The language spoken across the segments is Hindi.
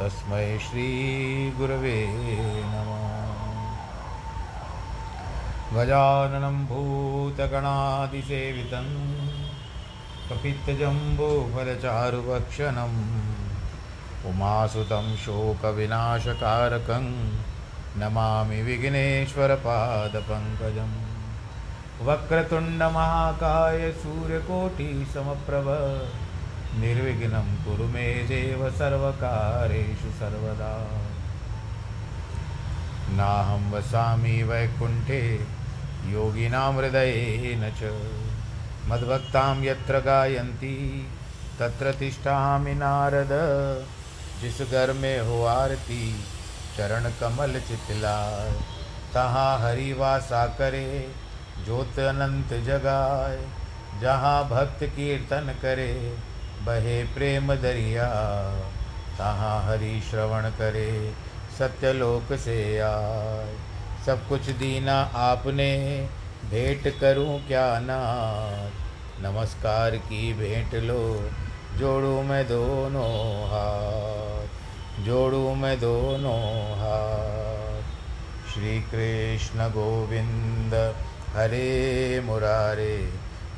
तस्मै श्रीगुरवे नमः। गजाननं भूतगणादिसेवितं कपित्तजम्बूफलचारुभक्षणम् उमासुतं शोकविनाशकारकं नमामि विघ्नेश्वरपादपङ्कजं वक्रतुण्डमहाकाय सूर्यकोटिसमप्रभ निर्विघ्नं कुरु मे देव सर्वकारेषु सर्वदा। नाहं वसामि वैकुण्ठे, योगिनां हृदयेन च। मद्भक्तां यत्र गायन्ति, तत्र तिष्ठामि नारद। जिस घर में हो आरती चरण कमल चितलाय तहाँ हरि वासा करे, ज्योत अनंत जगाए जहाँ भक्त कीर्तन करे बहे प्रेम दरिया, तहाँ हरि श्रवण करे, सत्यलोक से आए। सब कुछ दीना आपने, भेंट करूँ क्या नाथ? नमस्कार की भेंट लो, जोड़ू मैं दोनों हाथ। जोड़ू मैं दोनों हाथ। श्री कृष्ण गोविंद, हरे मुरारे।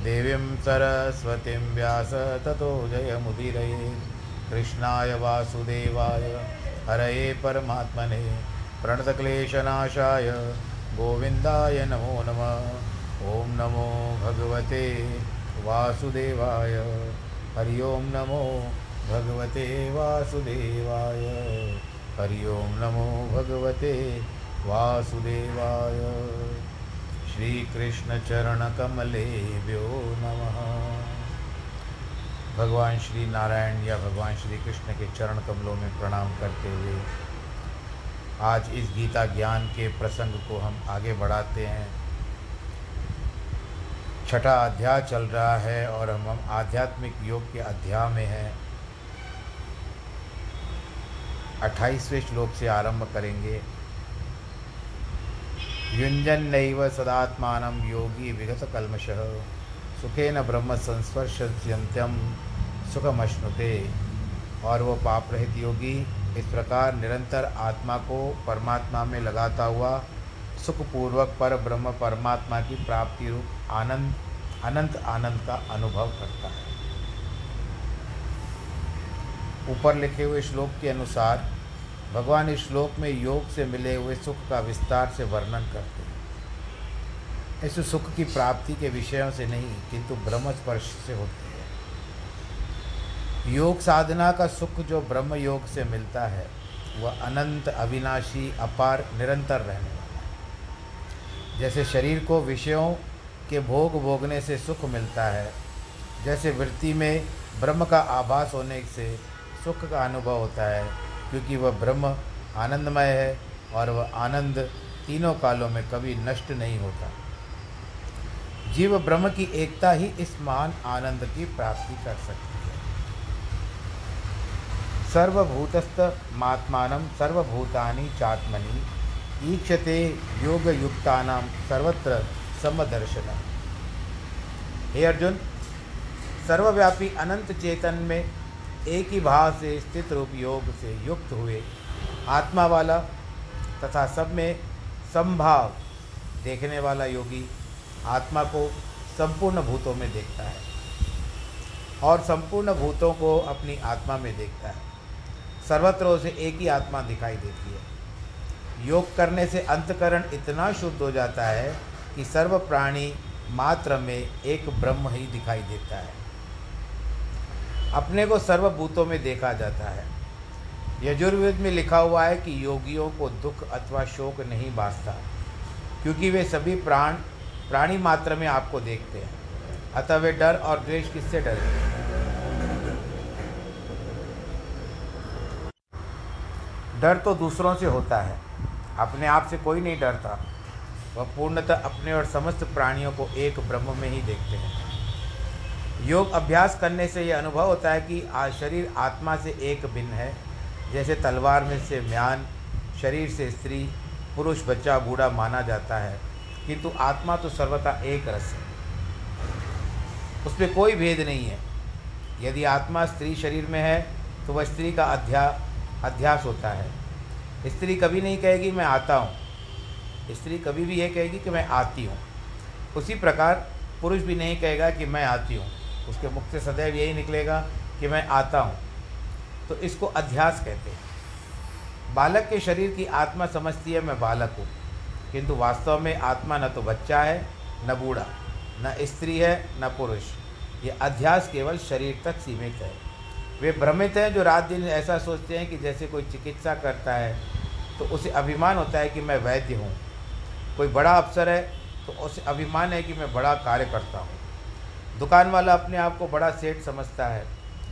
देवीं सरस्वतीं व्यास ततो जयमुदीरये। कृष्णाय वासुदेवाय, हरये परमात्मने। प्रणतक्लेशनाशाय, गोविन्दाय नमो नमः। ॐ नमो भगवते वासुदेवाय। हरि ओं नमो भगवते वासुदेवाय। हरि ओं नमो भगवते वासुदेवाय। श्रीकृष्णचरणकमलेभ्यो नमः। भगवान श्री नारायण या भगवान श्री कृष्ण के चरण कमलों में प्रणाम करते हुए आज इस गीता ज्ञान के प्रसंग को हम आगे बढ़ाते हैं। छठा अध्याय चल रहा है और हम हम आध्यात्मिक योग के अध्याय में हैं। अट्ठाईसवें श्लोक से आरंभ करेंगे। नैव सदात्मान योगी विगत कलमश सुखेन ब्रह्म संस्पर्शयंत्यम सुखमश्नुते। और वो पाप रहित योगी, इस प्रकार निरंतर आत्मा को परमात्मा में लगाता हुआ, सुखपूर्वक पर ब्रह्म परमात्मा की प्राप्ति रूप आनंद, अनंत आनंद का अनुभव करता है। ऊपर लिखे हुए श्लोक के अनुसार भगवान इस श्लोक में योग से मिले हुए सुख का विस्तार से वर्णन करते हैं। इस सुख की प्राप्ति के विषयों से नहीं, किंतु ब्रह्म स्पर्श से होती है। योग साधना का सुख जो ब्रह्म योग से मिलता है, वह अनंत अविनाशी, अपार, निरंतर रहने वाला है। जैसे शरीर को विषयों के भोग भोगने से सुख मिलता है, जैसे वृत्ति में ब्रह्म का आभास होने से सुख का अनुभव होता है क्योंकि वह ब्रह्म आनंदमय है और वह आनंद तीनों कालों में कभी नष्ट नहीं होता। जीव ब्रह्म की एकता ही इस महान आनंद की प्राप्ति कर सकती है। सर्वभूतस्थ मात्मान सर्वभूतानि चात्मनि ईक्षते योग युक्तानाम सर्वत्र समदर्शन हे अर्जुन, सर्वव्यापी अनंत चेतन में एक ही भाव से, स्थित रूप योग से युक्त हुए। आत्मा वाला तथा सब में संभाव देखने वाला योगी आत्मा को संपूर्ण भूतों में देखता है और संपूर्ण भूतों को अपनी आत्मा में देखता है। सर्वत्र उसे एक ही आत्मा दिखाई देती है। योग करने से अंतकरण इतना शुद्ध हो जाता है कि सर्व प्राणी मात्र में एक ब्रह्म ही दिखाई देता है। अपने को सर्वभूतों में देखा जाता है। यजुर्वेद में लिखा हुआ है कि योगियों को दुख अथवा शोक नहीं बासता, क्योंकि वे सभी प्राण, प्राणी मात्र में आपको देखते हैं। अतः वे डर और द्वेष किससे डरते हैं? डर तो दूसरों से होता है। अपने आप से कोई नहीं डरता। वह पूर्णतः अपने और समस्त प्राणियों को एक ब्रह्म में ही देखते हैं। योग अभ्यास करने से यह अनुभव होता है कि आ, शरीर आत्मा से एक भिन्न है। जैसे तलवार में से म्यान शरीर से स्त्री पुरुष बच्चा बूढ़ा माना जाता है किंतु आत्मा तो सर्वथा एक रस है। उसमें कोई भेद नहीं है। यदि आत्मा स्त्री शरीर में है तो वह स्त्री का अध्या अध्यास होता है। स्त्री कभी नहीं कहेगी मैं आता हूँ। स्त्री कभी भी यह कहेगी कि मैं आती हूँ। उसी प्रकार पुरुष भी नहीं कहेगा कि मैं आती हूँ। उसके मुख से सदैव यही निकलेगा कि मैं आता हूँ। तो इसको अध्यास कहते हैं। बालक के शरीर की आत्मा समझती है, मैं बालक हूँ। किंतु वास्तव में आत्मा न तो बच्चा है, न बूढ़ा, न स्त्री है, न पुरुष। ये अध्यास केवल शरीर तक सीमित है। वे भ्रमित हैं जो रात दिन ऐसा सोचते हैं कि जैसे कोई चिकित्सा करता है तो उसे अभिमान होता है कि मैं वैद्य हूँ। कोई बड़ा अफसर है तो उसे अभिमान है कि मैं बड़ा कार्य करता हूँ। दुकान वाला अपने आप को बड़ा सेठ समझता है।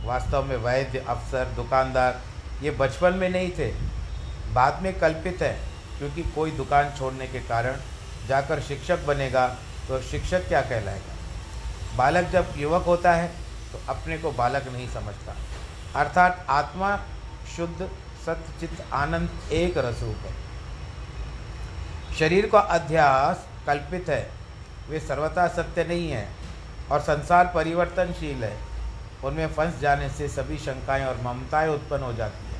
वास्तव में वैद्य, अफसर, दुकानदार, ये बचपन में नहीं थे। बाद में कल्पित है, क्योंकि कोई दुकान छोड़ने के कारण जाकर शिक्षक बनेगा तो शिक्षक क्या कहलाएगा? बालक जब युवक होता है तो अपने को बालक नहीं समझता। अर्थात आत्मा शुद्ध सत्यचित आनंद एक रसरूप है। शरीर का अध्यास कल्पित है। वे सर्वथा सत्य नहीं है। और संसार परिवर्तनशील है। उनमें फंस जाने से सभी शंकाएँ और ममताएँ उत्पन्न हो जाती हैं।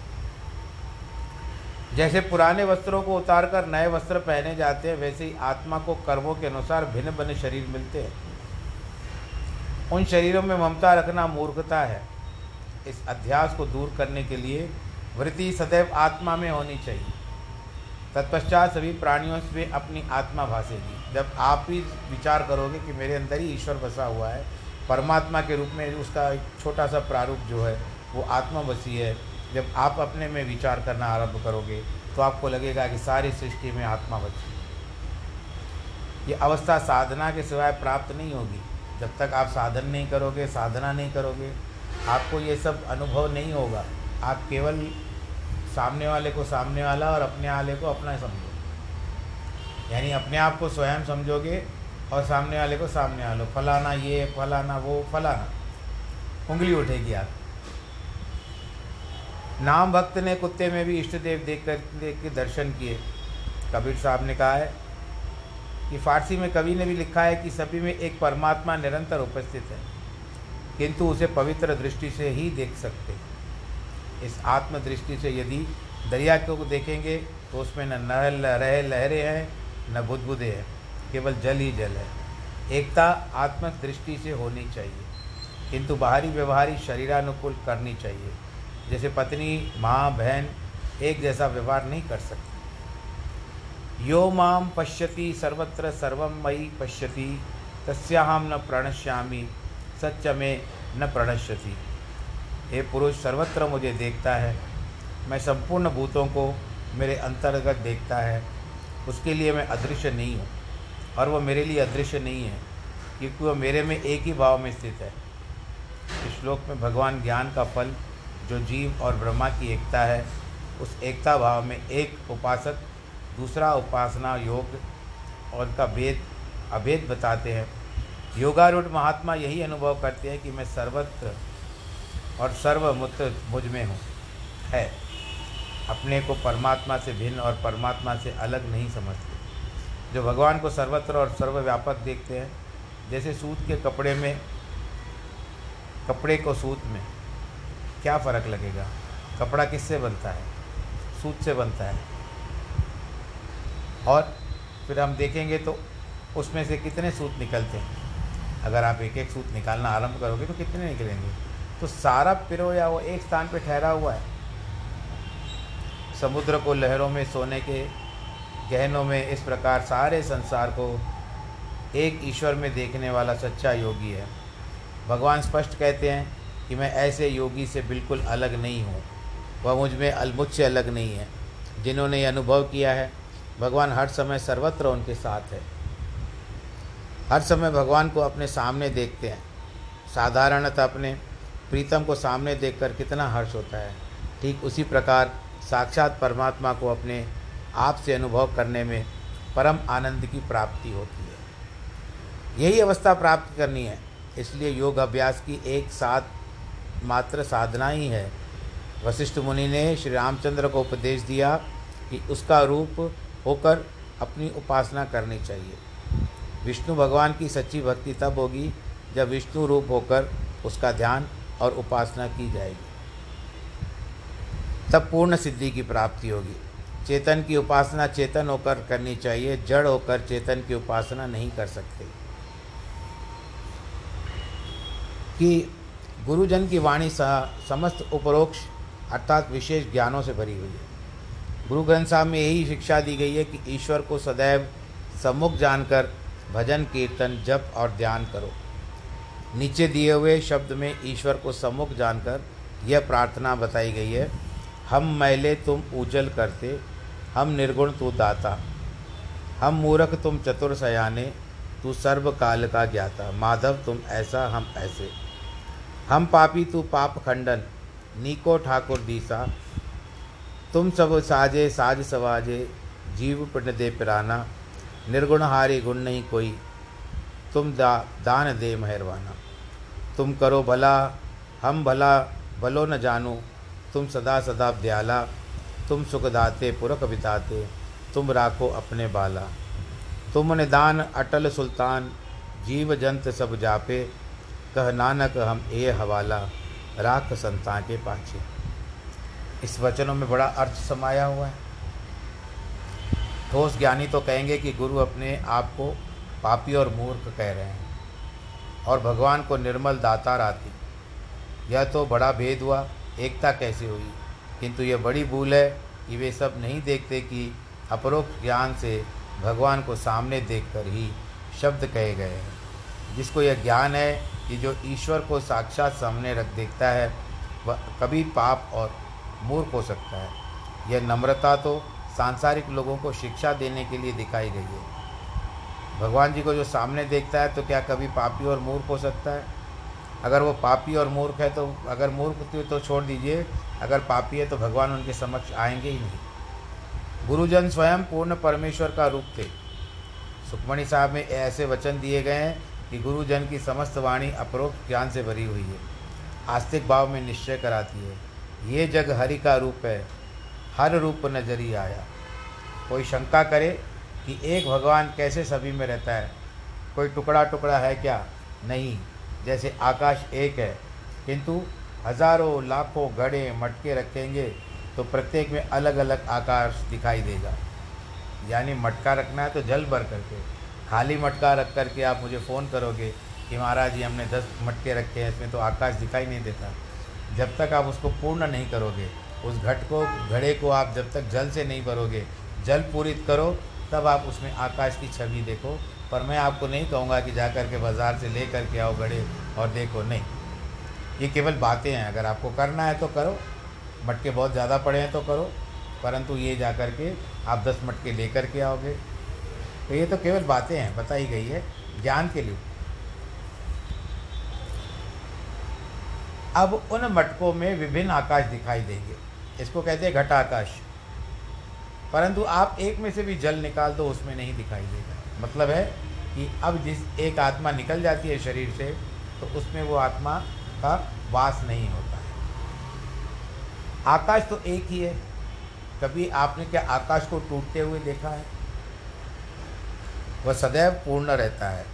जैसे पुराने वस्त्रों को उतारकर नए वस्त्र पहने जाते हैं, वैसे ही आत्मा को कर्मों के अनुसार भिन्न भिन्न शरीर मिलते हैं। उन शरीरों में ममता रखना मूर्खता है। इस अध्यास को दूर करने के लिए वृत्ति सदैव आत्मा में होनी चाहिए। तत्पश्चात सभी प्राणियों से अपनी आत्मा भासेगी। जब आप ही विचार करोगे कि मेरे अंदर ही ईश्वर बसा हुआ है, परमात्मा के रूप में उसका एक छोटा सा प्रारूप जो है, वो आत्मा बसी है, जब आप अपने में विचार करना आरंभ करोगे तो आपको लगेगा कि सारी सृष्टि में आत्मा बची ये अवस्था साधना के सिवाय प्राप्त नहीं होगी। जब तक आप साधन नहीं करोगे, साधना नहीं करोगे, आपको ये सब अनुभव नहीं होगा। आप केवल सामने वाले को सामने वाला और अपने वाले को अपना समझो। यानी अपने आप को स्वयं समझोगे और सामने वाले को सामने वाले फलाना ये, फलाना वो, फलाना। उंगली उठेगी आप। नाम भक्त ने कुत्ते में भी इष्ट देव देख कर, देख के दर्शन किए। कबीर साहब ने कहा है कि फारसी में कवि ने भी लिखा है कि सभी में एक परमात्मा निरंतर उपस्थित है, किंतु उसे पवित्र दृष्टि से ही देख सकते। इस आत्मदृष्टि से यदि दरिया को देखेंगे तो उसमें न नहल रहे लहरें हैं न बुदबुदे है, केवल जल ही जल है। एकता आत्म दृष्टि से होनी चाहिए, किंतु बाहरी व्यवहारी शरीरानुकूल करनी चाहिए। जैसे पत्नी, माँ, बहन एक जैसा व्यवहार नहीं कर सकती। यो माम पश्यति, सर्वत्र सर्वम मई पश्यति तस्याहम न प्रणश्यामी सच में न प्रणश्यति। हे पुरुष, सर्वत्र मुझे देखता है, मैं संपूर्ण भूतों को मेरे अंतर्गत देखता है। उसके लिए मैं अदृश्य नहीं हूँ। और वह मेरे लिए अदृश्य नहीं है, क्योंकि वह मेरे में एक ही भाव में स्थित है। इस श्लोक में भगवान ज्ञान का फल, जो जीव और ब्रह्मा की एकता है, उस एकता भाव में एक उपासक, दूसरा उपासना योग और उनका भेद अभेद बताते हैं। योगारूढ़ महात्मा यही अनुभव करते हैं कि मैं सर्वत्र और सर्वमुक्त मुझमें हूँ। है। अपने को परमात्मा से भिन्न और परमात्मा से अलग नहीं समझते। जो भगवान को सर्वत्र और सर्वव्यापक देखते हैं, जैसे सूत के कपड़े में, कपड़े को सूत में, क्या फ़र्क लगेगा? कपड़ा किससे बनता है? सूत से बनता है। और फिर हम देखेंगे तो उसमें से कितने सूत निकलते हैं? अगर आप एक एक सूत निकालना आरंभ करोगे तो कितने निकलेंगे? तो सारा पिरोया वो एक स्थान पे ठहरा हुआ है। समुद्र को लहरों में, सोने के गहनों में, इस प्रकार सारे संसार को एक ईश्वर में देखने वाला सच्चा योगी है। भगवान स्पष्ट कहते हैं कि मैं ऐसे योगी से बिल्कुल अलग नहीं हूँ। वह मुझमें मुझसे अलग नहीं है। जिन्होंने ये अनुभव किया है, भगवान हर समय सर्वत्र उनके साथ है। हर समय भगवान को अपने सामने देखते हैं। साधारणतः अपने प्रीतम को सामने देखकर कितना हर्ष होता है। ठीक उसी प्रकार साक्षात परमात्मा को अपने आप से अनुभव करने में परम आनंद की प्राप्ति होती है। यही अवस्था प्राप्त करनी है। इसलिए योग अभ्यास की एक साथ मात्र साधना ही है। वशिष्ठ मुनि ने श्री रामचंद्र को उपदेश दिया कि उसका रूप होकर अपनी उपासना करनी चाहिए। विष्णु भगवान की सच्ची भक्ति तब होगी जब विष्णु रूप होकर उसका ध्यान और उपासना की जाएगी। तब पूर्ण सिद्धि की प्राप्ति होगी। चेतन की उपासना चेतन होकर करनी चाहिए, जड़ होकर चेतन की उपासना नहीं कर सकते। कि गुरुजन की वाणी सह समस्त उपरोक्ष, अर्थात विशेष ज्ञानों से भरी हुई है। गुरु ग्रंथ साहब में यही शिक्षा दी गई है कि ईश्वर को सदैव सम्मुख जानकर भजन, कीर्तन, जप और ध्यान करो। नीचे दिए हुए शब्द में ईश्वर को सम्मुख जानकर यह प्रार्थना बताई गई है हम मैले तुम उजल करते, हम निर्गुण तू दाता। हम मूर्ख तुम चतुर सयाने, तू सर्व काल का ज्ञाता। माधव तुम ऐसा, हम ऐसे। हम पापी तू पाप खंडन, नीको ठाकुर दीसा। तुम सब साजे, साज सवाजे, जीव पिंड दे पिराना। निर्गुण हारे गुण नहीं कोई, तुम दा, दान दे मेहरबाना। तुम करो भला, हम भला, भलो न जानो। तुम सदा सदा दयाला, तुम सुखदाते पुरख बिताते तुम राखो अपने बाला। तुम निदान अटल सुल्तान, जीव जंत सब जापे, कह नानक हम ए हवाला, राख संता के पाछे। इस वचनों में बड़ा अर्थ समाया हुआ है। ठोस ज्ञानी तो कहेंगे कि गुरु अपने आप को पापी और मूर्ख कह रहे हैं, और भगवान को निर्मल दाता आती यह तो बड़ा भेद हुआ एकता कैसे हुई? किंतु यह बड़ी भूल है कि वे सब नहीं देखते कि अपरोक्ष ज्ञान से भगवान को सामने देखकर ही शब्द कहे गए हैं। जिसको यह ज्ञान है कि जो ईश्वर को साक्षात सामने रख देखता है, वह कभी पाप और मूर्ख हो सकता है। यह नम्रता तो सांसारिक लोगों को शिक्षा देने के लिए दिखाई गई है। भगवान जी को जो सामने देखता है तो क्या कभी पापी और मूर्ख हो सकता है? अगर वो पापी और मूर्ख है तो अगर मूर्ख तो छोड़ दीजिए। अगर पापी है तो भगवान उनके समक्ष आएँगे ही नहीं। गुरुजन स्वयं पूर्ण परमेश्वर का रूप थे। सुखमणि साहब में ऐसे वचन दिए गए हैं कि गुरुजन की समस्त वाणी अपरोक्ष ज्ञान से भरी हुई है। आस्तिक भाव में निश्चय कराती है। ये जग हरि का रूप है। हर रूप नजरी आया। कोई शंका करे कि एक भगवान कैसे सभी में रहता है? कोई टुकड़ा टुकड़ा है क्या? नहीं। जैसे आकाश एक है, किंतु हज़ारों लाखों घड़े मटके रखेंगे तो प्रत्येक में अलग अलग आकाश दिखाई देगा। यानी मटका रखना है तो जल भर करके, खाली मटका रख करके आप मुझे फ़ोन करोगे कि महाराज जी, हमने दस मटके रखे हैं, इसमें तो आकाश दिखाई नहीं देता। जब तक आप उसको पूर्ण नहीं करोगे, उस घट को, घड़े को आप जब तक जल से नहीं भरोगे, जल पूरित करो, तब आप उसमें आकाश की छवि देखो पर मैं आपको नहीं कहूँगा कि जा कर के बाज़ार से ले करके आओ घड़े और देखो, नहीं। ये केवल बातें हैं, अगर आपको करना है तो करो, मटके बहुत ज़्यादा पड़े हैं तो करो, परंतु ये जा कर के आप दस मटके ले कर के आओगे। तो ये तो केवल बातें हैं, बताई गई है, ज्ञान के लिए। अब उन मटकों में विभिन्न आकाश दिखाई देंगे। इसको कहते हैं घटा आकाश परंतु आप एक में से भी जल निकाल दो, उसमें नहीं दिखाई देगा। मतलब है कि अब जिस एक आत्मा निकल जाती है शरीर से तो उसमें वो आत्मा का वास नहीं होता है। आकाश तो एक ही है। कभी आपने क्या आकाश को टूटते हुए देखा है? वह सदैव पूर्ण रहता है।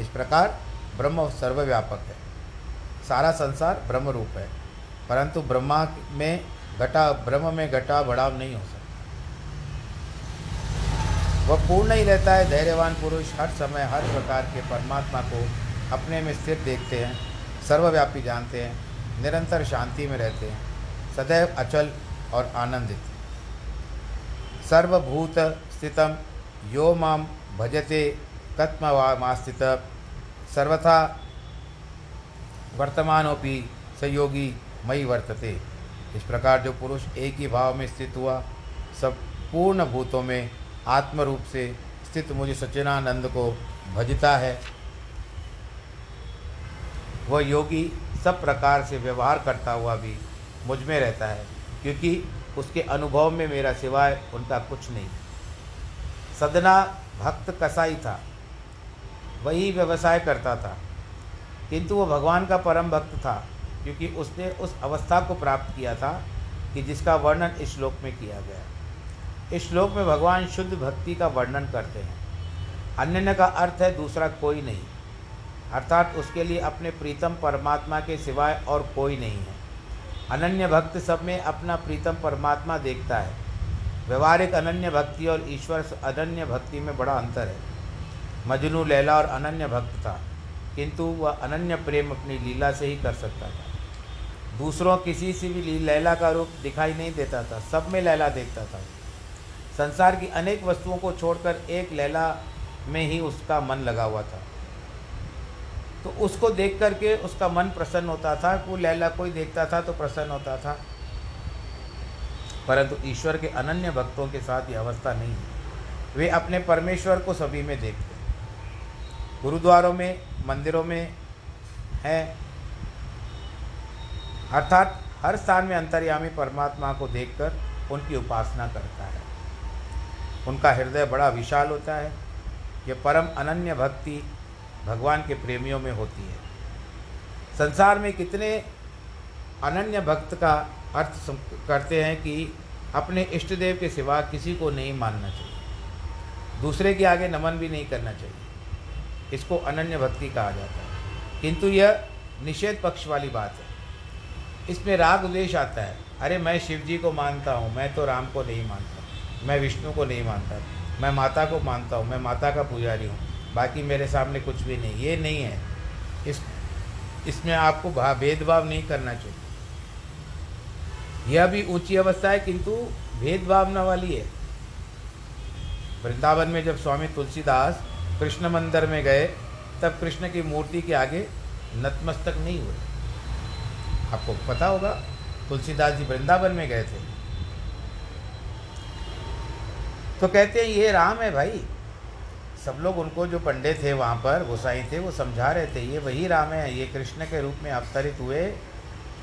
इस प्रकार ब्रह्म सर्वव्यापक है। सारा संसार ब्रह्म रूप है। परंतु ब्रह्मा में घटा, ब्रह्म में घटा, बढ़ाव नहीं हो सकता वह पूर्ण ही रहता है। धैर्यवान पुरुष हर समय हर प्रकार के परमात्मा को अपने में स्थिर देखते हैं, सर्वव्यापी जानते हैं, निरंतर शांति में रहते हैं, सदैव अचल और आनंदित। सर्वभूत स्थितम, यो माम भजते कत्मवास्थित सर्वथा वर्तमानोपि सहयोगी मई वर्तते। इस प्रकार जो पुरुष एक ही भाव में स्थित हुआ, सब पूर्ण भूतों में आत्म रूप से स्थित मुझे सच्चिदानंद को भजता है। वह योगी सब प्रकार से व्यवहार करता हुआ भी मुझमें रहता है, क्योंकि उसके अनुभव में मेरा सिवाय उनका कुछ नहीं। सदना भक्त कसाई था, वही व्यवसाय करता था, किंतु वो भगवान का परम भक्त था, क्योंकि उसने उस अवस्था को प्राप्त किया था कि जिसका वर्णन इस श्लोक में किया गया। इस श्लोक में भगवान शुद्ध भक्ति का वर्णन करते हैं। अन्य का अर्थ है दूसरा कोई नहीं। अर्थात उसके लिए अपने प्रीतम परमात्मा के सिवाय और कोई नहीं है। अनन्य भक्त सब में अपना प्रीतम परमात्मा देखता है। व्यवहारिक अनन्य भक्ति और ईश्वर अनन्य भक्ति में बड़ा अंतर है। मजनू, लैला और अनन्य भक्त था, किंतु वह अनन्य प्रेम अपनी लीला से ही कर सकता था। दूसरों किसी से भी लैला का रूप दिखाई नहीं देता था, सब में लैला देखता था। संसार की अनेक वस्तुओं को छोड़कर एक लैला में ही उसका मन लगा हुआ था। तो उसको देख करके उसका मन प्रसन्न होता था वो लैला कोई देखता था तो प्रसन्न होता था। परंतु ईश्वर के अनन्य भक्तों के साथ ये अवस्था नहीं है। वे अपने परमेश्वर को सभी में देखते गुरुद्वारों में, मंदिरों में हैं। अर्थात हर स्थान में अंतर्यामी परमात्मा को देखकर उनकी उपासना करता है। उनका हृदय बड़ा विशाल होता है। यह परम अनन्य भक्ति भगवान के प्रेमियों में होती है। संसार में कितने अनन्य भक्त का अर्थ करते हैं कि अपने इष्ट देव के सिवा किसी को नहीं मानना चाहिए। दूसरे के आगे नमन भी नहीं करना चाहिए। इसको अनन्य भक्ति कहा जाता है। किंतु यह निषेध पक्ष वाली बात है। इसमें राग उद्देश आता है। अरे मैं शिव जी को मानता हूँ, मैं तो राम को नहीं मानता। मैं विष्णु को नहीं मानता। मैं माता को मानता हूँ, मैं माता का पुजारी हूँ, बाकी मेरे सामने कुछ भी नहीं। ये नहीं है। इस, इसमें आपको भेदभाव नहीं करना चाहिए। यह भी ऊँची अवस्था है, किंतु भेदभाव न वाली है। वृंदावन में जब स्वामी तुलसीदास कृष्ण मंदिर में गए, तब कृष्ण की मूर्ति के आगे नतमस्तक नहीं हुए। आपको पता होगा, तुलसीदास जी वृंदावन में गए थे। तो कहते हैं, ये राम है भाई। सब लोग उनको, जो पंडित थे वहाँ पर, गोसाई थे, वो समझा रहे थे, ये वही राम है, ये कृष्ण के रूप में अवतरित हुए,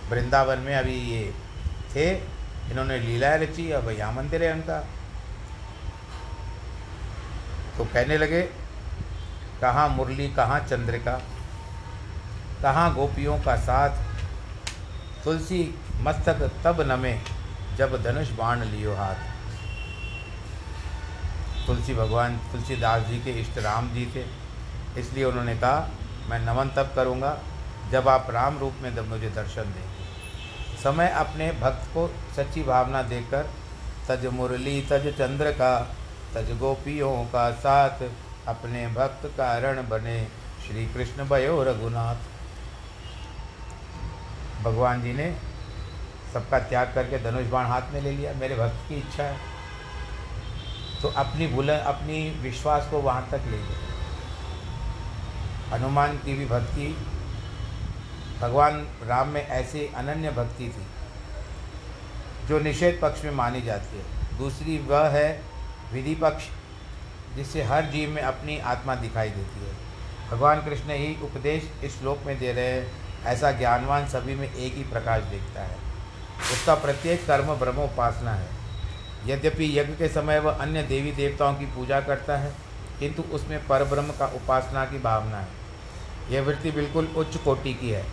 वृंदावन में अभी ये थे, इन्होंने लीला रची, अब यहाँ मंदिर है उनका। तो कहने लगे, कहाँ मुरली, कहाँ चंद्रिका, कहाँ गोपियों का साथ? तुलसी मस्तक तब नमे, जब धनुष बाण लियो हाथ। तुलसी भगवान तुलसीदास जी के इष्ट राम जी थे। इसलिए उन्होंने कहा, मैं नमन तब करूँगा जब आप राम रूप में जब मुझे दर्शन देंगे। समय अपने भक्त को सच्ची भावना देकर, तज मुरली, तज चंद्र का तज गोपियों का साथ, अपने भक्त का रण बने श्री कृष्ण भयो रघुनाथ। भगवान जी ने सबका त्याग करके धनुष बाण हाथ में ले लिया। मेरे भक्त की इच्छा है। तो अपनी भूल अपनी विश्वास को वहाँ तक ले गए। हनुमान की भी भक्ति, भगवान राम में ऐसी अनन्य भक्ति थी, जो निषेध पक्ष में मानी जाती है। दूसरी वह है विधि पक्ष जिससे हर जीव में अपनी आत्मा दिखाई देती है। भगवान कृष्ण ही उपदेश इस श्लोक में दे रहे हैं, ऐसा ज्ञानवान सभी में एक ही प्रकाश देखता है। उसका प्रत्येक कर्म ब्रह्म उपासना है। यद्यपि यज्ञ के समय वह अन्य देवी देवताओं की पूजा करता है, किंतु उसमें परब्रह्म का उपासना की भावना है। यह वृत्ति बिल्कुल उच्च कोटि की है।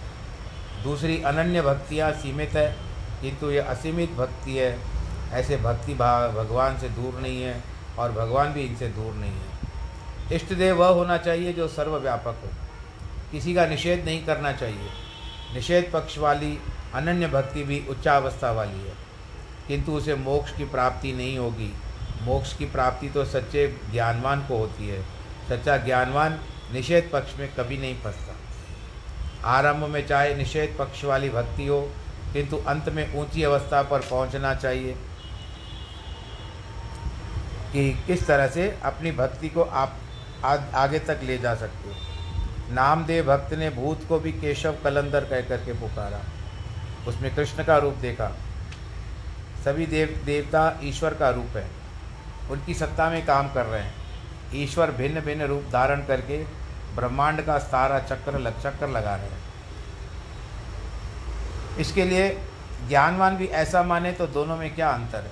दूसरी अनन्य भक्तियाँ सीमित है, किंतु यह असीमित भक्ति है। ऐसे भक्ति भाव भगवान से दूर नहीं है और भगवान भी इनसे दूर नहीं है। इष्ट देव वह होना चाहिए जो सर्वव्यापक हो। किसी का निषेध नहीं करना चाहिए। निषेध पक्ष वाली अनन्य भक्ति भी उच्चावस्था वाली है। किंतु उसे मोक्ष की प्राप्ति नहीं होगी। मोक्ष की प्राप्ति तो सच्चे ज्ञानवान को होती है। सच्चा ज्ञानवान निषेध पक्ष में कभी नहीं फंसता। आरंभ में चाहे निषेध पक्ष वाली भक्ति हो किंतु अंत में ऊँची अवस्था पर पहुँचना चाहिए कि किस तरह से अपनी भक्ति को आप आ, आगे तक ले जा सकते हो। नामदेव भक्त ने भूत को भी केशव कलंदर कह करके पुकारा। उसमें कृष्ण का रूप देखा। सभी देव, देवता ईश्वर का रूप है। उनकी सत्ता में काम कर रहे हैं। ईश्वर भिन्न भिन्न रूप धारण करके ब्रह्मांड का सारा चक्र लग चक्कर लगा रहे हैं। इसके लिए ज्ञानवान भी ऐसा माने तो दोनों में क्या अंतर है?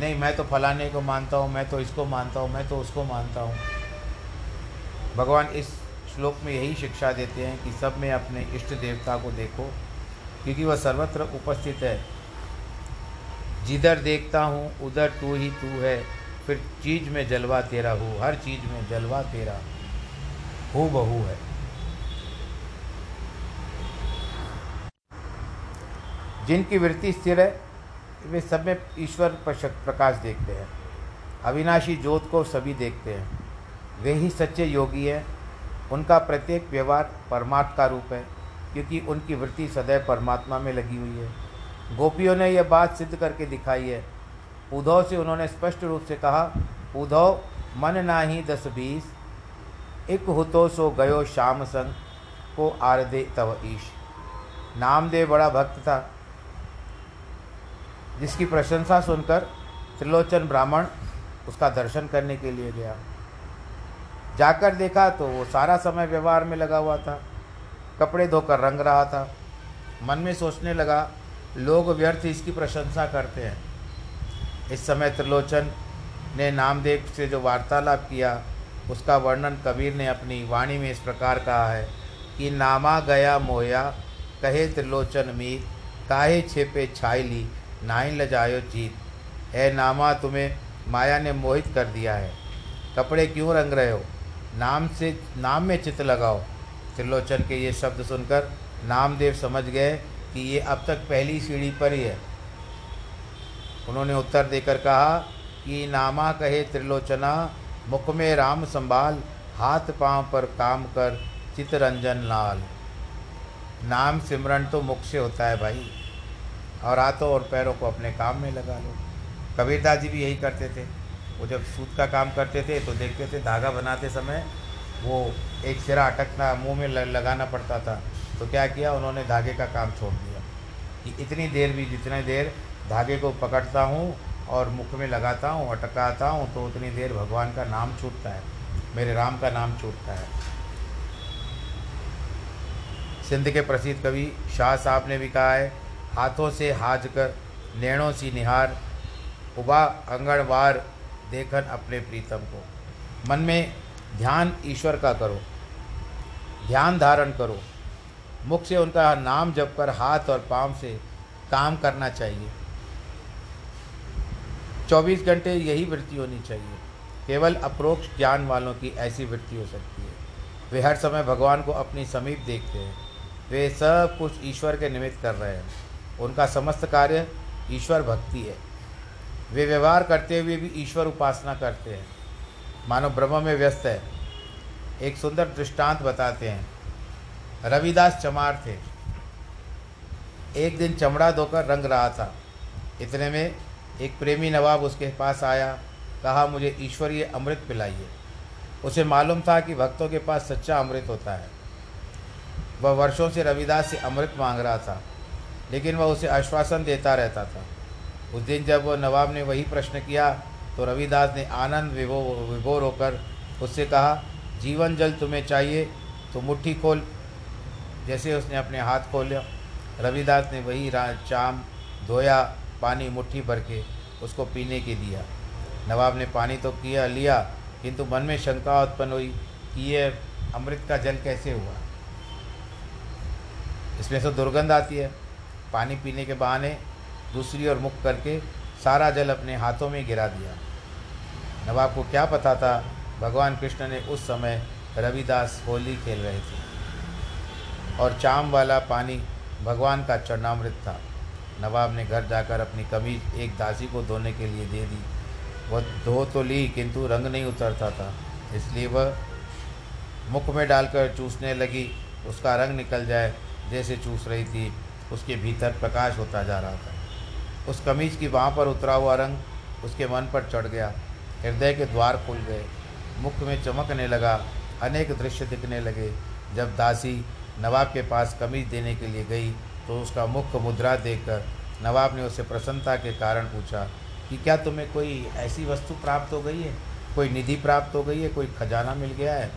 नहीं, मैं तो फलाने को मानता हूँ, मैं तो इसको मानता हूँ, मैं तो उसको मानता हूँ। भगवान इस श्लोक में यही शिक्षा देते हैं कि सब में अपने इष्ट देवता को देखो, क्योंकि वह सर्वत्र उपस्थित है। जिधर देखता हूँ, उधर तू ही तू है। फिर चीज़ में जलवा तेरा हो, हर चीज़ में जलवा तेरा हो, बहू है। जिनकी वृत्ति स्थिर है, वे सब में ईश्वर प्रकाश देखते हैं। अविनाशी ज्योत को सभी देखते हैं। वे ही सच्चे योगी हैं। उनका प्रत्येक व्यवहार परमात्मा का रूप है, क्योंकि उनकी वृत्ति सदैव परमात्मा में लगी हुई है। गोपियों ने यह बात सिद्ध करके दिखाई है। उद्धव से उन्होंने स्पष्ट रूप से कहा, उद्धव, मन ना ही दस बीस। एक हुतो सो गयो श्याम संग, को आरदे तव ईश। नामदेव बड़ा भक्त था, जिसकी प्रशंसा सुनकर त्रिलोचन ब्राह्मण उसका दर्शन करने के लिए गया। जाकर देखा तो वो सारा समय व्यवहार में लगा हुआ था। कपड़े धोकर रंग रहा था। मन में सोचने लगा लोग व्यर्थ इसकी प्रशंसा करते हैं। इस समय त्रिलोचन ने नामदेव से जो वार्तालाप किया, उसका वर्णन कबीर ने अपनी वाणी में इस प्रकार कहा है कि, नामा गया मोया, कहे त्रिलोचन मीर काहे छेपे छाई ली नाइन लजायो जीत। है नामा, तुम्हें माया ने मोहित कर दिया है। कपड़े क्यों रंग रहे हो? नाम से, नाम में चित्त लगाओ। त्रिलोचन के ये शब्द सुनकर नामदेव समझ गए कि ये अब तक पहली सीढ़ी पर ही है। उन्होंने उत्तर देकर कहा कि नामा कहे त्रिलोचना, मुख में राम संभाल, हाथ पाँव पर काम कर, चितरंजन लाल। नाम सिमरन तो मुख से होता है भाई। और हाथों और पैरों को अपने काम में लगा लो। कबीरदास जी भी यही करते थे। वो जब सूत का काम करते थे तो देखते थे, धागा बनाते समय वो एक सिरा अटकना, मुँह में लगाना पड़ता था। तो क्या किया? उन्होंने धागे का काम छोड़ दिया। कि इतनी देर भी जितने देर धागे को पकड़ता हूँ और मुख में लगाता हूँ, अटकाता हूँ तो उतनी देर भगवान का नाम छूटता है। मेरे राम का नाम छूटता है। सिंध के प्रसिद्ध कवि शाह साहब ने भी कहा है, हाथों से हाज कर, नैणों सी निहार, उबा अंगड़वार देखन अपने प्रीतम को। मन में ध्यान ईश्वर का करो, ध्यान धारण करो मुख से उनका नाम जप कर हाथ और पाँव से काम करना चाहिए। चौबीस घंटे यही वृत्ति होनी चाहिए। केवल अप्रोक्ष ज्ञान वालों की ऐसी वृत्ति हो सकती है। वे हर समय भगवान को अपनी समीप देखते हैं। वे सब कुछ ईश्वर के निमित्त कर रहे हैं। उनका समस्त कार्य ईश्वर भक्ति है। वे व्यवहार करते हुए भी ईश्वर उपासना करते हैं। मानव ब्रह्म में व्यस्त है। एक सुंदर दृष्टांत बताते हैं। रविदास चमार थे। एक दिन चमड़ा धोकर रंग रहा था। इतने में एक प्रेमी नवाब उसके पास आया, कहा, मुझे ईश्वरीय अमृत पिलाइए। उसे मालूम था कि भक्तों के पास सच्चा अमृत होता है। वह वर्षों से रविदास से अमृत मांग रहा था, लेकिन वह उसे आश्वासन देता रहता था। उस दिन जब वह नवाब ने वही प्रश्न किया तो रविदास ने आनंद विभो, विभोर होकर उससे कहा, जीवन जल तुम्हें चाहिए तो मुट्ठी खोल जैसे उसने अपने हाथ खोले, रविदास ने वही चाम, धोया, पानी, मुट्ठी भर के उसको पीने के दिया। नवाब ने पानी तो किया, लिया, किंतु मन में शंका उत्पन्न हुई कि यह अमृत का जल कैसे हुआ। इसमें से दुर्गंध आती है। पानी पीने के बहाने दूसरी ओर मुख करके सारा जल अपने हाथों में गिरा दिया। नवाब को क्या पता था, भगवान कृष्ण ने उस समय रविदास होली खेल रहे थे। और चाम वाला पानी भगवान का चरणामृत था। नवाब ने घर जाकर अपनी कमीज एक दासी को धोने के लिए दे दी। वह धो तो ली, किंतु रंग नहीं उतरता था। इसलिए वह मुख में डालकर चूसने लगी। उसका रंग निकल जाए, जैसे चूस रही थी, उसके भीतर प्रकाश होता जा रहा था। उस कमीज की वहाँ पर उतरा हुआ रंग उसके मन पर चढ़ गया। हृदय के द्वार खुल गए। मुख में चमकने लगा। अनेक दृश्य दिखने लगे। जब दासी नवाब के पास कमीज देने के लिए गई तो उसका मुख मुद्रा देखकर नवाब ने उसे प्रसन्नता के कारण पूछा कि क्या तुम्हें कोई ऐसी वस्तु प्राप्त हो गई है? कोई निधि प्राप्त हो गई है? कोई खजाना मिल गया है?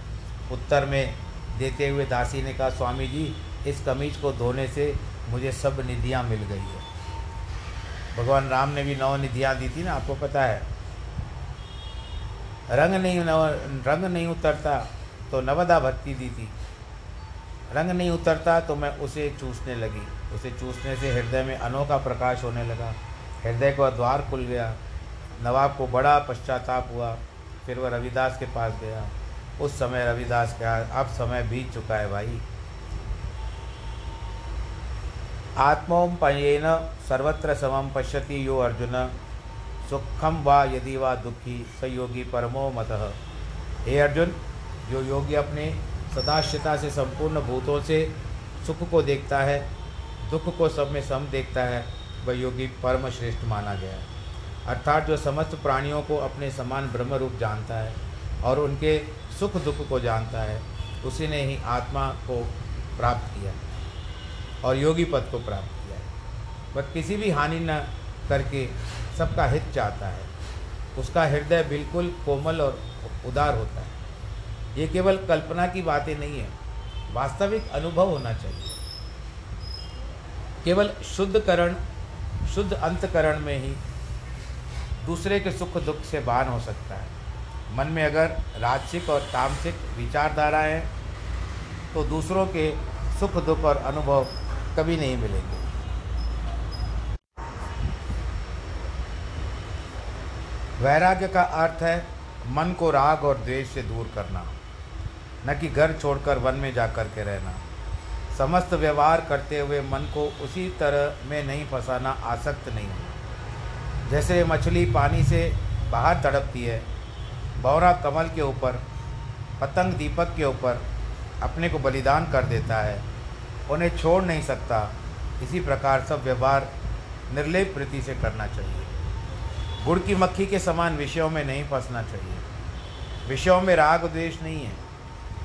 उत्तर में देते हुए दासी ने कहा स्वामी जी इस कमीज को धोने से मुझे सब निधियाँ मिल गई है। भगवान राम ने भी नौ निधियाँ दी थी ना, आपको पता है। रंग नहीं, नव, रंग नहीं उतरता तो नवदा भक्ति दी थी। रंग नहीं उतरता तो मैं उसे चूसने लगी। उसे चूसने से हृदय में अनोखा प्रकाश होने लगा। हृदय का द्वार खुल गया। नवाब को बड़ा पश्चाताप हुआ। फिर वह रविदास के पास गया। उस समय रविदास कहा अब समय बीत चुका है भाई। आत्मोपयेन सर्वत्र समम पश्यति यो अर्जुन। सुखम वा यदि वा दुखी स योगी परमो मत। हे अर्जुन, जो योगी अपने सदाश्यता से, संपूर्ण भूतों से सुख को देखता है, दुख को सब में सम देखता है, वह योगी परम श्रेष्ठ माना गया है। अर्थात जो समस्त प्राणियों को अपने समान ब्रह्म रूप जानता है और उनके सुख दुख को जानता है, उसी ने ही आत्मा को प्राप्त किया और योगी पद को प्राप्त किया है। वह किसी भी हानि न करके सबका हित चाहता है। उसका हृदय बिल्कुल कोमल और उदार होता है। ये केवल कल्पना की बातें नहीं है। वास्तविक अनुभव होना चाहिए। केवल शुद्धकरण, शुद्ध अंतकरण में ही दूसरे के सुख दुख से बान हो सकता है। मन में अगर राजसिक और तामसिक विचारधारा है तो दूसरों के सुख दुख और अनुभव कभी नहीं मिलेंगे। वैराग्य का अर्थ है मन को राग और द्वेष से दूर करना। न कि घर छोड़कर वन में जा कर के रहना। समस्त व्यवहार करते हुए मन को उसी तरह में नहीं फंसाना आसक्त नहीं होना। जैसे मछली पानी से बाहर तड़पती है, बौरा कमल के ऊपर, पतंग दीपक के ऊपर अपने को बलिदान कर देता है, उन्हें छोड़ नहीं सकता। इसी प्रकार सब व्यवहार निर्लेप प्रति से करना चाहिए। गुड़ की मक्खी के समान विषयों में नहीं फंसना चाहिए। विषयों में राग द्वेष नहीं है।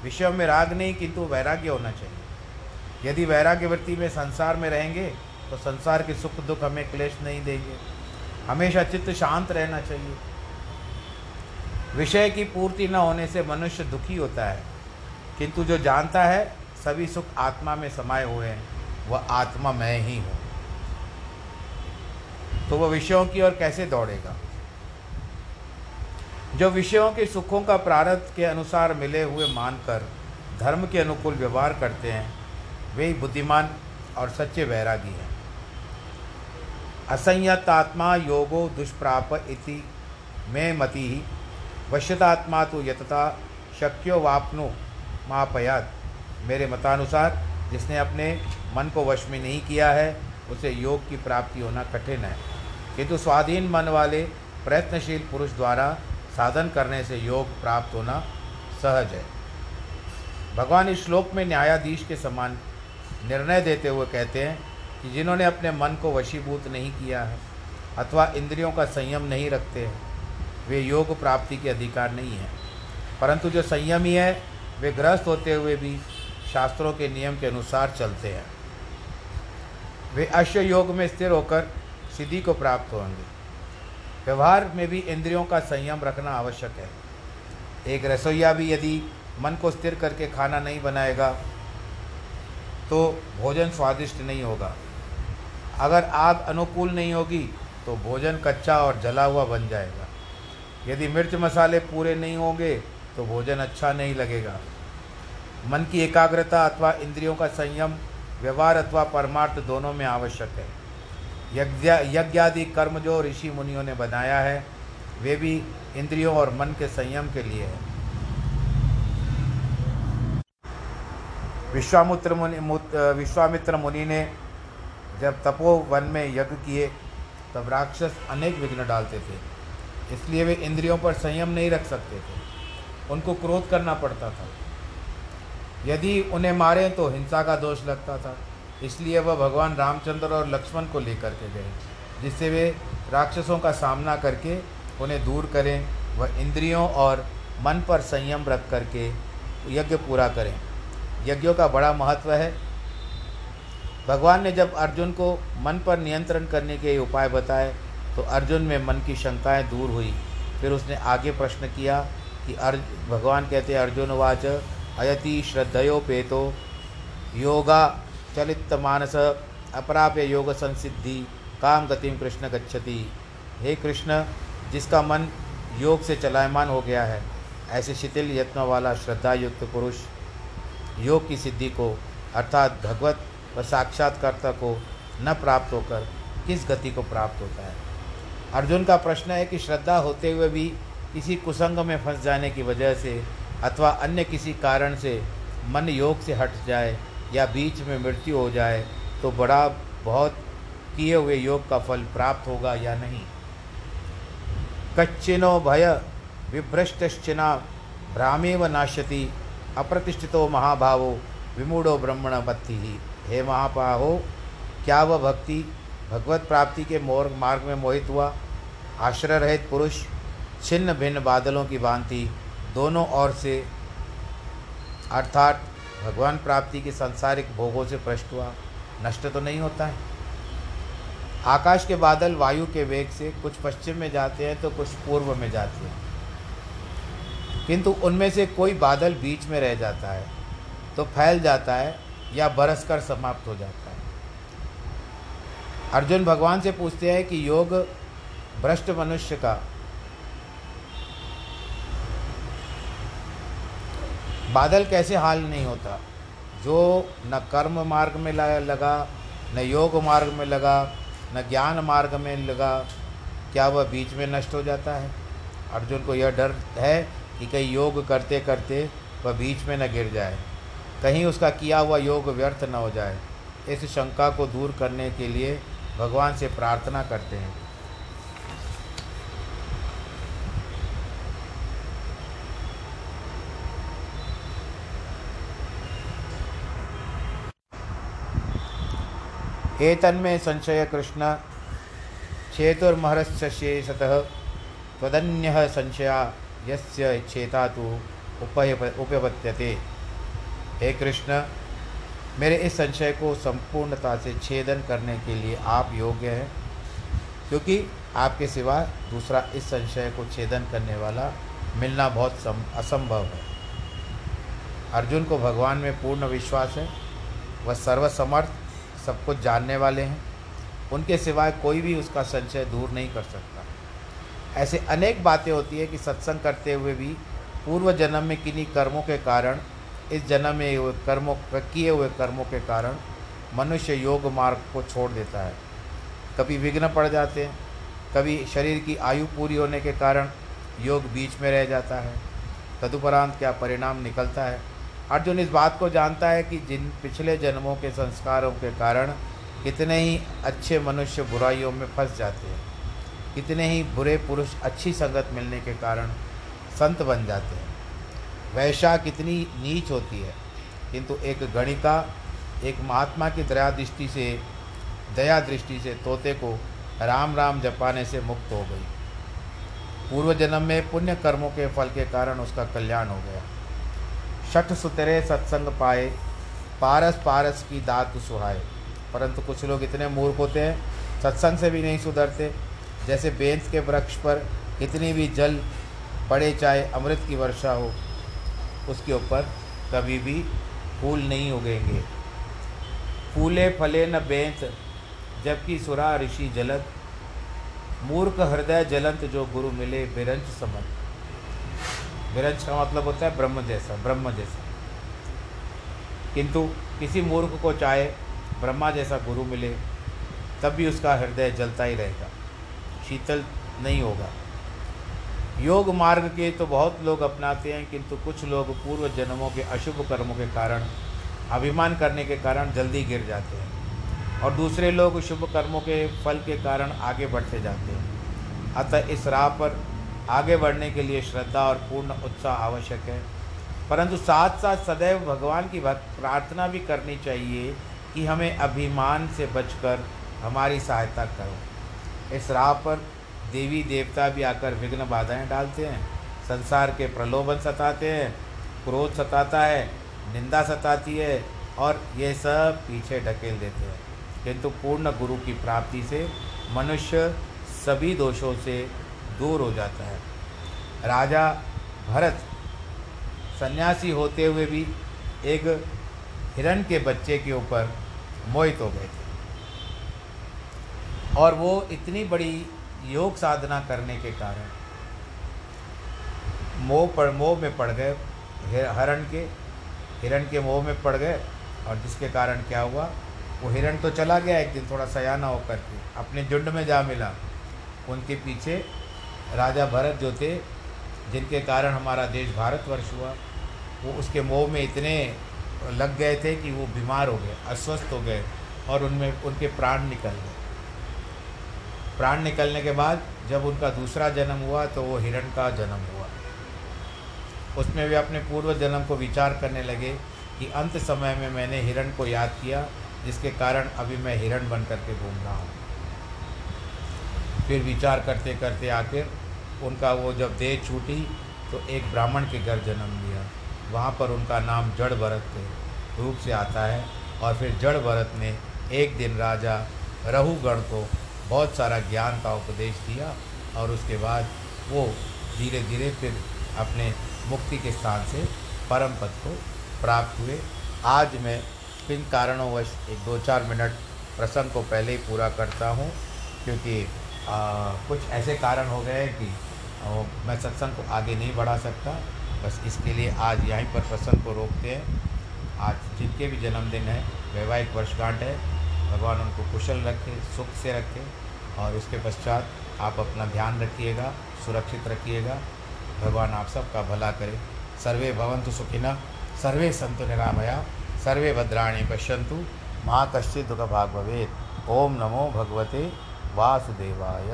विषयों में राग नहीं, किंतु वैराग्य होना चाहिए। यदि वैराग्य वृत्ति में संसार में रहेंगे तो संसार के सुख दुख हमें क्लेश नहीं देंगे। हमेशा चित्त शांत रहना चाहिए। विषय की पूर्ति न होने से मनुष्य दुखी होता है। किंतु जो जानता है, सभी सुख आत्मा में समाये हुए हैं। वह आत्मा मैं ही हूँ। तो वह विषयों की ओर कैसे दौड़ेगा? जो विषयों के सुखों का प्रारब्ध के अनुसार मिले हुए मानकर धर्म के अनुकूल व्यवहार करते हैं, वे बुद्धिमान और सच्चे वैरागी हैं। असंयत आत्मा योगो दुष्प्राप इति में मति ही वश्यतात्मा तो यतता शक्यो वापनो मापयात। मेरे मतानुसार, जिसने अपने मन को वश में नहीं किया है, उसे योग की प्राप्ति होना कठिन है। किंतु स्वाधीन मन वाले प्रयत्नशील पुरुष द्वारा साधन करने से योग प्राप्त होना सहज है। भगवान इस श्लोक में न्यायाधीश के समान निर्णय देते हुए कहते हैं कि जिन्होंने अपने मन को वशीभूत नहीं किया है अथवा इंद्रियों का संयम नहीं रखते हैं, वे योग प्राप्ति के अधिकार नहीं हैं। परंतु जो संयमी है, वे ग्रस्त होते हुए भी शास्त्रों के नियम के अनुसार चलते हैं। वे अश्व योग में स्थिर होकर सिद्धि को प्राप्त होंगे। व्यवहार में भी इंद्रियों का संयम रखना आवश्यक है। एक रसोईया भी यदि मन को स्थिर करके खाना नहीं बनाएगा तो भोजन स्वादिष्ट नहीं होगा। अगर आग अनुकूल नहीं होगी तो भोजन कच्चा और जला हुआ बन जाएगा। यदि मिर्च मसाले पूरे नहीं होंगे तो भोजन अच्छा नहीं लगेगा। मन की एकाग्रता अथवा इंद्रियों का संयम, व्यवहार अथवा परमार्थ दोनों में आवश्यक है। यज्ञ, यज्ञादि कर्म जो ऋषि मुनियों ने बनाया है, वे भी इंद्रियों और मन के संयम के लिए है। विश्वामित्र मुनि विश्वामित्र मुनि ने जब तपोवन में यज्ञ किए, तब राक्षस अनेक विघ्न डालते थे। इसलिए वे इंद्रियों पर संयम नहीं रख सकते थे। उनको क्रोध करना पड़ता था। यदि उन्हें मारें तो हिंसा का दोष लगता था। इसलिए वह भगवान रामचंद्र और लक्ष्मण को लेकर के गए, जिससे वे राक्षसों का सामना करके उन्हें दूर करें, वह इंद्रियों और मन पर संयम रख करके यज्ञ पूरा करें। यज्ञों का बड़ा महत्व है। भगवान ने जब अर्जुन को मन पर नियंत्रण करने के उपाय बताए तो अर्जुन में मन की शंकाएँ दूर हुई। फिर उसने आगे प्रश्न किया कि अर्ज़, भगवान कहते अर्जुन वाच अयति श्रद्धयोपेतो योगा चलित मानस अपराप्य योग संसिद्धि काम गतिम कृष्ण गच्छति। हे कृष्ण, जिसका मन योग से चलायमान हो गया है, ऐसे शिथिल यत्न वाला श्रद्धा युक्त पुरुष योग की सिद्धि को, अर्थात भगवत व साक्षात्कर्ता को न प्राप्त होकर किस गति को प्राप्त होता है? अर्जुन का प्रश्न है कि श्रद्धा होते हुए भी किसी कुसंग में फंस जाने की वजह से अथवा अन्य किसी कारण से मन योग से हट जाए या बीच में मृत्यु हो जाए तो बड़ा बहुत किए हुए योग का फल प्राप्त होगा या नहीं? कच्चिनो भय विभ्रष्टश्चिना भ्रामेव नाश्यति अप्रतिष्ठितो महाभावो विमूढ़ो ब्रह्मण बत्ती ही हे महापाहो क्या वह भक्ति भगवत प्राप्ति के मोर, मार्ग में मोहित हुआ? आश्रय रहित पुरुष छिन्न भिन्न बादलों की भांति दोनों ओर से, अर्थात भगवान प्राप्ति के सांसारिक भोगों से भ्रष्ट हुआ। नष्ट तो नहीं होता है। आकाश के बादल वायु के वेग से कुछ पश्चिम में जाते हैं तो कुछ पूर्व में जाते हैं। किंतु उनमें से कोई बादल बीच में रह जाता है तो फैल जाता है या बरस कर समाप्त हो जाता है। अर्जुन भगवान से पूछते हैं कि योग भ्रष्ट मनुष्य का बादल कैसे हाल नहीं होता? जो न कर्म मार्ग में लगा, न योग मार्ग में लगा, न ज्ञान मार्ग में लगा, क्या वह बीच में नष्ट हो जाता है? अर्जुन को यह डर है कि कहीं योग करते करते वह बीच में न गिर जाए। कहीं उसका किया हुआ योग व्यर्थ न हो जाए। इस शंका को दूर करने के लिए भगवान से प्रार्थना करते हैं। एतन्मे संशय कृष्ण चेतुर्महरस्यशेषतः त्वदन्यः संशया यस्य चेता तो उपय उपपत्यते हे कृष्ण मेरे इस संशय को संपूर्णता से छेदन करने के लिए आप योग्य हैं क्योंकि आपके सिवा दूसरा इस संशय को छेदन करने वाला मिलना बहुत सम, असंभव है। अर्जुन को भगवान में पूर्ण विश्वास है वह सर्वसमर्थ सब कुछ जानने वाले हैं, उनके सिवाय कोई भी उसका संशय दूर नहीं कर सकता। ऐसे अनेक बातें होती है कि सत्संग करते हुए भी पूर्व जन्म में किन्हीं कर्मों के कारण, इस जन्म में हुए कर्मों, किए हुए कर्मों के कारण मनुष्य योग मार्ग को छोड़ देता है। कभी विघ्न पड़ जाते हैं, कभी शरीर की आयु पूरी होने के कारण योग बीच में रह जाता है, तदुपरांत क्या परिणाम निकलता है? अर्जुन इस बात को जानता है कि जिन पिछले जन्मों के संस्कारों के कारण कितने ही अच्छे मनुष्य बुराइयों में फंस जाते हैं, कितने ही बुरे पुरुष अच्छी संगत मिलने के कारण संत बन जाते हैं। वैशा कितनी नीच होती है, किंतु एक गणिका, एक महात्मा की दया दृष्टि से, दया दृष्टि से तोते को राम राम जपाने से मुक्त हो गई। पूर्व जन्म में पुण्य कर्मों के फल के कारण उसका कल्याण हो गया। छठ सुतरे सत्संग पाए, पारस पारस की दात सुहाए। परंतु कुछ लोग इतने मूर्ख होते हैं, सत्संग से भी नहीं सुधरते। जैसे बेंस के वृक्ष पर कितनी भी जल पड़े, चाहे अमृत की वर्षा हो, उसके ऊपर कभी भी फूल नहीं उगेंगे। फूले फले न बेंत जबकि सुरा ऋषि जलत। मूर्ख हृदय जलंत जो गुरु मिले बिरंज समझ विरज का मतलब होता है ब्रह्म जैसा ब्रह्म जैसा। किंतु किसी मूर्ख को चाहे ब्रह्मा जैसा गुरु मिले तब भी उसका हृदय जलता ही रहेगा, शीतल नहीं होगा। योग मार्ग के तो बहुत लोग अपनाते हैं, किंतु कुछ लोग पूर्व जन्मों के अशुभ कर्मों के कारण, अभिमान करने के कारण जल्दी गिर जाते हैं। और दूसरे लोग शुभ कर्मों के फल के कारण आगे बढ़ते जाते हैं। अतः इस राह पर आगे बढ़ने के लिए श्रद्धा और पूर्ण उत्साह आवश्यक है। परंतु साथ साथ सदैव भगवान की भक्त प्रार्थना भी करनी चाहिए कि हमें अभिमान से बचकर हमारी सहायता करो। इस राह पर देवी देवता भी आकर विघ्न बाधाएँ डालते हैं, संसार के प्रलोभन सताते हैं, क्रोध सताता है, निंदा सताती है और ये सब पीछे ढकेल देते हैं। किंतु पूर्ण गुरु की प्राप्ति से मनुष्य सभी दोषों से दूर हो जाता है। राजा भरत सन्यासी होते हुए भी एक हिरण के बच्चे के ऊपर मोहित हो गए थे। और वो इतनी बड़ी योग साधना करने के कारण मोह पर, मोह में पड़ गए हरण के, हिरण के मोह में पड़ गए और जिसके कारण क्या हुआ, वो हिरण तो चला गया एक दिन थोड़ा सयाना होकर के, अपने झुंड में जा मिला। उनके पीछे राजा भरत जो थे, जिनके कारण हमारा देश भारतवर्ष हुआ, वो उसके मोह में इतने लग गए थे कि वो बीमार हो गए, अस्वस्थ हो गए और उनमें उनके प्राण निकल गए। प्राण निकलने के बाद जब उनका दूसरा जन्म हुआ तो वो हिरण का जन्म हुआ। उसमें वे अपने पूर्व जन्म को विचार करने लगे कि अंत समय में मैंने हिरण को याद किया, जिसके कारण अभी मैं हिरण बन करके घूम रहा हूँ। फिर विचार करते करते आखिर उनका वो जब देह छूटी तो एक ब्राह्मण के घर जन्म लिया। वहाँ पर उनका नाम जड़ भरत के रूप से आता है और फिर जड़ भरत ने एक दिन राजा रहुगण को बहुत सारा ज्ञान का उपदेश दिया और उसके बाद वो धीरे धीरे फिर अपने मुक्ति के स्थान से परम पद को प्राप्त हुए। आज मैं किन कारणोंवश एक दो चार मिनट प्रसंग को पहले ही पूरा करता हूँ, क्योंकि कुछ ऐसे कारण हो गए कि मैं सत्संग को आगे नहीं बढ़ा सकता। बस इसके लिए आज यहीं पर प्रसंग को रोकते हैं। आज जिनके भी जन्मदिन है, वैवाहिक वर्षगांठ है, भगवान उनको कुशल रखे, सुख से रखे और उसके पश्चात आप अपना ध्यान रखिएगा, सुरक्षित रखिएगा। भगवान आप सबका भला करे। सर्वे भवंतु सुखिना, सर्वे संतु निरामया, सर्वे भद्राणी पश्यंतु माँ कश्चित दुख भाग भवेद ओम नमो भगवते वासुदेवाय।